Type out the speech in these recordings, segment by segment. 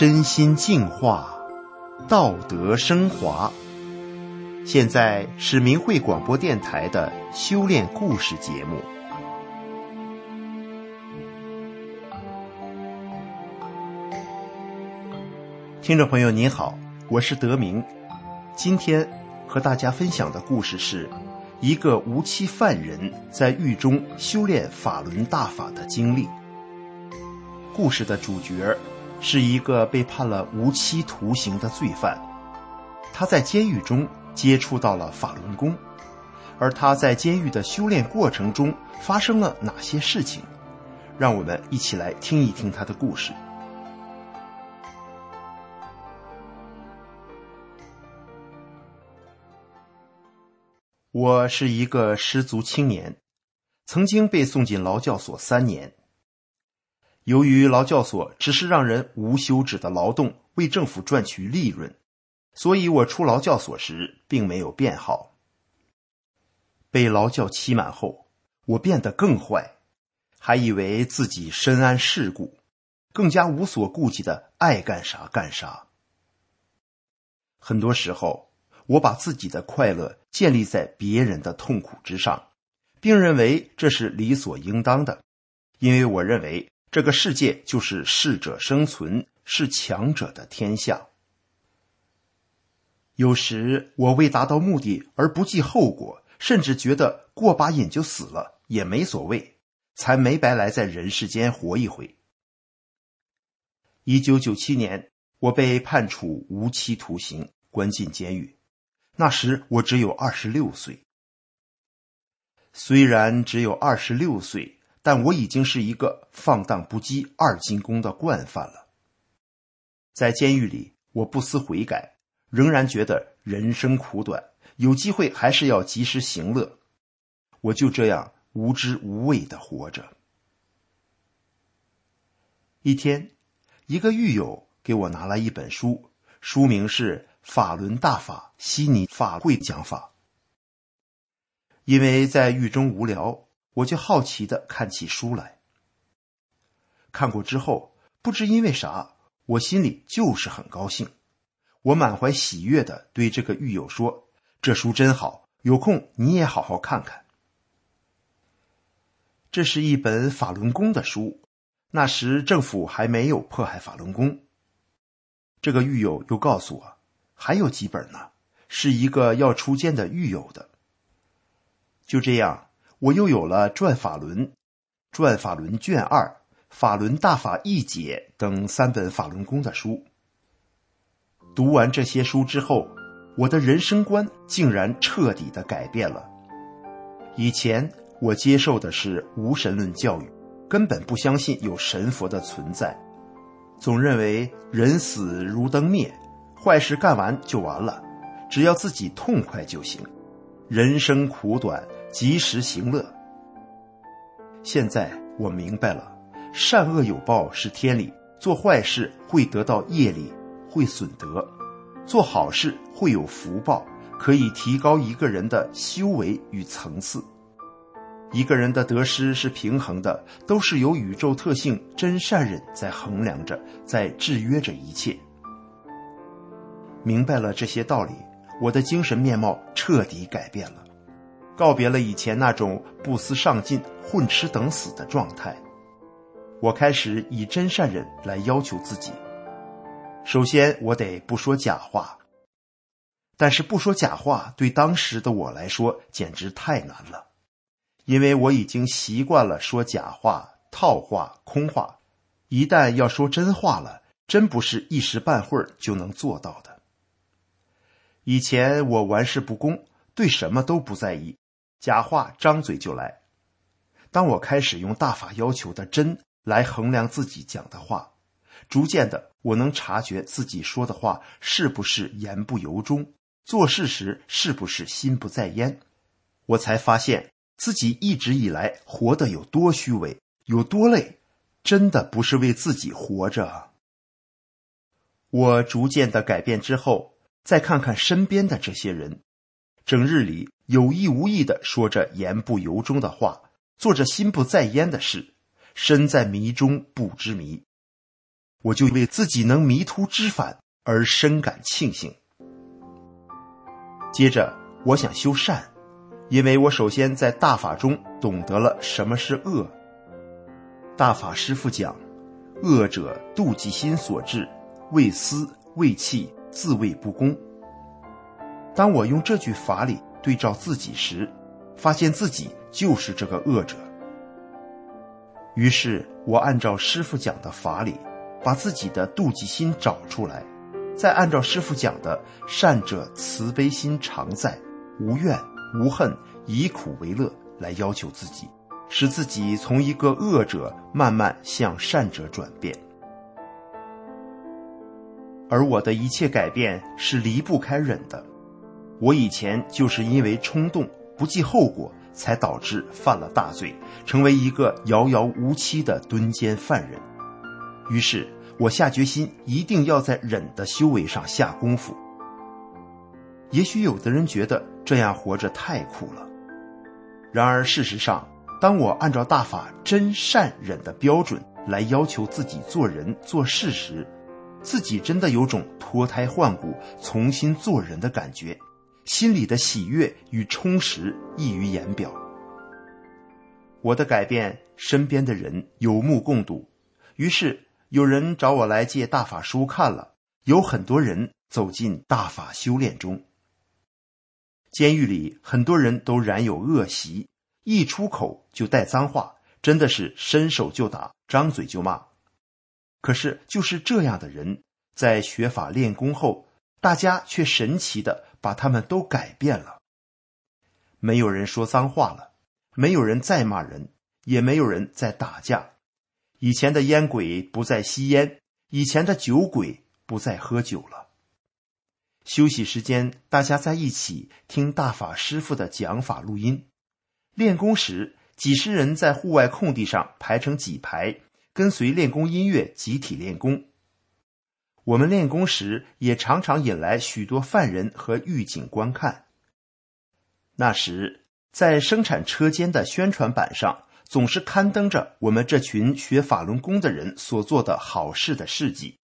身心净化，道德升华。现在是明慧广播电台的修炼故事节目。听众朋友您好，我是德明。今天和大家分享的故事是一个无期犯人在狱中修炼法轮大法的经历。故事的主角。是一个被判了无期徒刑的罪犯，他在监狱中接触到了法轮功，而他在监狱的修炼过程中发生了哪些事情？让我们一起来听一听他的故事。我是一个失足青年，曾经被送进劳教所三年。由于劳教所只是让人无休止的劳动，为政府赚取利润，所以我出劳教所时并没有变好。被劳教期满后，我变得更坏，还以为自己深谙世故，更加无所顾忌的爱干啥干啥。很多时候，我把自己的快乐建立在别人的痛苦之上，并认为这是理所应当的，因为我认为。这个世界就是适者生存，是强者的天下。有时我为达到目的而不计后果，甚至觉得过把瘾就死了也没所谓，才没白来在人世间活一回。一九九七年，我被判处无期徒刑，关进监狱。那时我只有二十六岁。虽然只有二十六岁。但我已经是一个放荡不羁、二进宫的惯犯了。在监狱里，我不思悔改，仍然觉得人生苦短，有机会还是要及时行乐。我就这样无知无畏的活着。一天，一个狱友给我拿来一本书，书名是《法轮大法悉尼法会讲法》。因为在狱中无聊。我就好奇的看起书来，看过之后，不知因为啥，我心里就是很高兴。我满怀喜悦的对这个狱友说：“这书真好，有空你也好好看看。”这是一本法轮功的书，那时政府还没有迫害法轮功。这个狱友又告诉我，还有几本呢，是一个要出监的狱友的。就这样。我又有了《转法轮》《转法轮卷二》《法轮大法一解》等三本法轮功的书。读完这些书之后，我的人生观竟然彻底的改变了。以前我接受的是无神论教育，根本不相信有神佛的存在，总认为人死如灯灭，坏事干完就完了，只要自己痛快就行。人生苦短。及时行乐。现在我明白了，善恶有报是天理，做坏事会得到业力，会损德；做好事会有福报，可以提高一个人的修为与层次。一个人的得失是平衡的，都是由宇宙特性真善忍在衡量着，在制约着一切。明白了这些道理，我的精神面貌彻底改变了。告别了以前那种不思上进、混吃等死的状态，我开始以真善忍来要求自己。首先，我得不说假话。但是不说假话对当时的我来说简直太难了，因为我已经习惯了说假话、套话、空话。一旦要说真话了，真不是一时半会儿就能做到的。以前我玩世不恭，对什么都不在意。假话张嘴就来。当我开始用大法要求的真来衡量自己讲的话，逐渐的，我能察觉自己说的话是不是言不由衷，做事时是不是心不在焉。我才发现自己一直以来活得有多虚伪，有多累，真的不是为自己活着。我逐渐的改变之后，再看看身边的这些人，整日里有意无意的说着言不由衷的话，做着心不在焉的事，身在迷中不知迷。我就为自己能迷途知返而深感庆幸。接着，我想修善，因为我首先在大法中懂得了什么是恶。大法师父讲：“恶者妒忌心所致。”为私为气，自谓不公。当我用这句法理对照自己时，发现自己就是这个恶者。于是我按照师傅讲的法理，把自己的妒忌心找出来，再按照师傅讲的善者慈悲心常在，无怨无恨，以苦为乐来要求自己，使自己从一个恶者慢慢向善者转变。而我的一切改变是离不开忍的，我以前就是因为冲动不计后果，才导致犯了大罪，成为一个遥遥无期的蹲监犯人。于是我下决心，一定要在忍的修为上下功夫。也许有的人觉得这样活着太苦了，然而事实上，当我按照大法真善忍的标准来要求自己做人做事时，自己真的有种脱胎换骨、重新做人的感觉，心里的喜悦与充实溢于言表。我的改变，身边的人有目共睹，于是有人找我来借大法书看了，有很多人走进大法修炼中。监狱里很多人都染有恶习，一出口就带脏话，真的是伸手就打，张嘴就骂。可是，就是这样的人，在学法练功后，大家却神奇的把他们都改变了。没有人说脏话了，没有人再骂人，也没有人在打架。以前的烟鬼不再吸烟，以前的酒鬼不再喝酒了。休息时间，大家在一起听大法师傅的讲法录音；练功时，几十人在户外空地上排成几排。跟随练功音乐，集体练功。我们练功时，也常常引来许多犯人和狱警观看。那时，在生产车间的宣传板上，总是刊登着我们这群学法轮功的人所做的好事的事迹。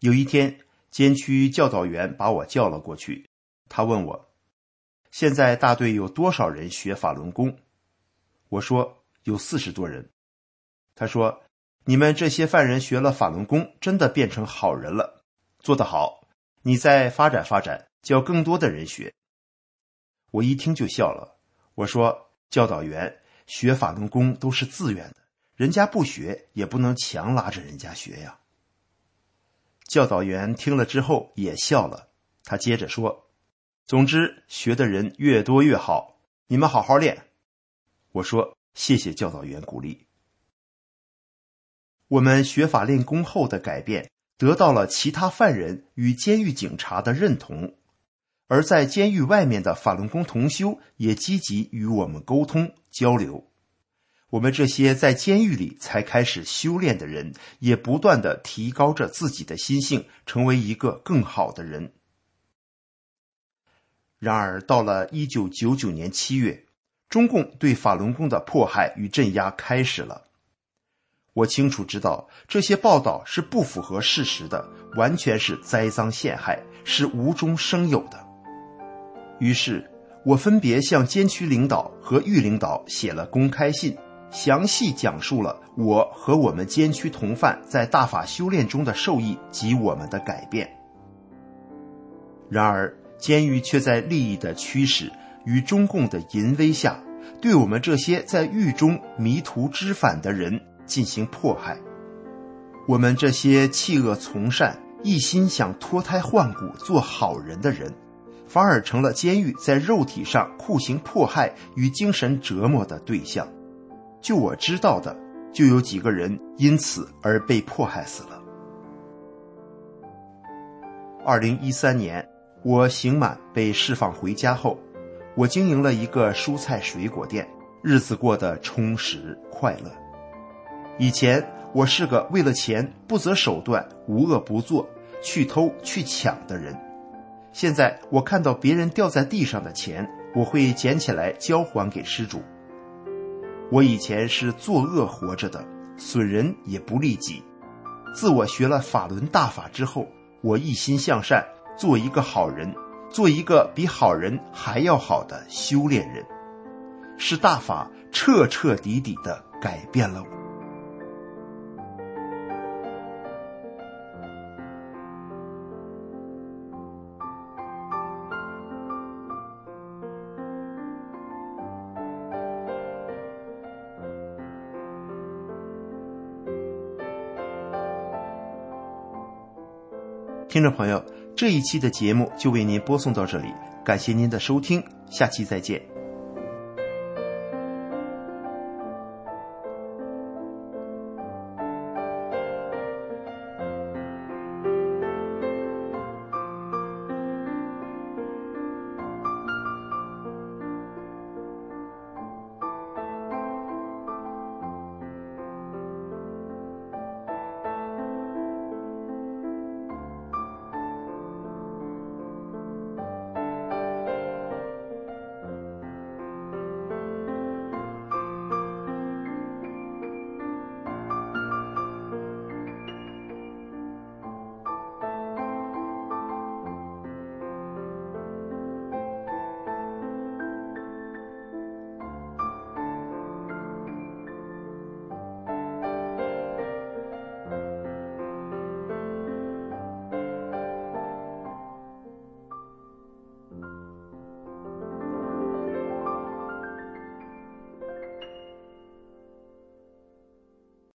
有一天，监区教导员把我叫了过去，他问我：“现在大队有多少人学法轮功？”我说：“有四十多人。”他说：“你们这些犯人学了法轮功，真的变成好人了，做得好！你再发展发展，教更多的人学。”我一听就笑了。我说：“教导员学法轮功都是自愿的，人家不学也不能强拉着人家学呀。”教导员听了之后也笑了。他接着说：“总之，学的人越多越好，你们好好练。”我说：“谢谢教导员鼓励。”我们学法练功后的改变，得到了其他犯人与监狱警察的认同，而在监狱外面的法轮功同修也积极与我们沟通交流。我们这些在监狱里才开始修炼的人，也不断的提高着自己的心性，成为一个更好的人。然而，到了一九九九年七月，中共对法轮功的迫害与镇压开始了。我清楚知道这些报道是不符合事实的，完全是栽赃陷害，是无中生有的。于是，我分别向监区领导和狱领导写了公开信，详细讲述了我和我们监区同犯在大法修炼中的受益及我们的改变。然而，监狱却在利益的驱使与中共的淫威下，对我们这些在狱中迷途知返的人。进行迫害，我们这些弃恶从善、一心想脱胎换骨做好人的人，反而成了监狱在肉体上酷刑迫害与精神折磨的对象。就我知道的，就有几个人因此而被迫害死了。二零一三年，我刑满被释放回家后，我经营了一个蔬菜水果店，日子过得充实快乐。以前我是个为了钱不择手段、无恶不作、去偷去抢的人，现在我看到别人掉在地上的钱，我会捡起来交还给失主。我以前是作恶活着的，损人也不利己。自我学了法轮大法之后，我一心向善，做一个好人，做一个比好人还要好的修炼人。是大法彻彻底底的改变了我。听众朋友，这一期的节目就为您播送到这里，感谢您的收听，下期再见。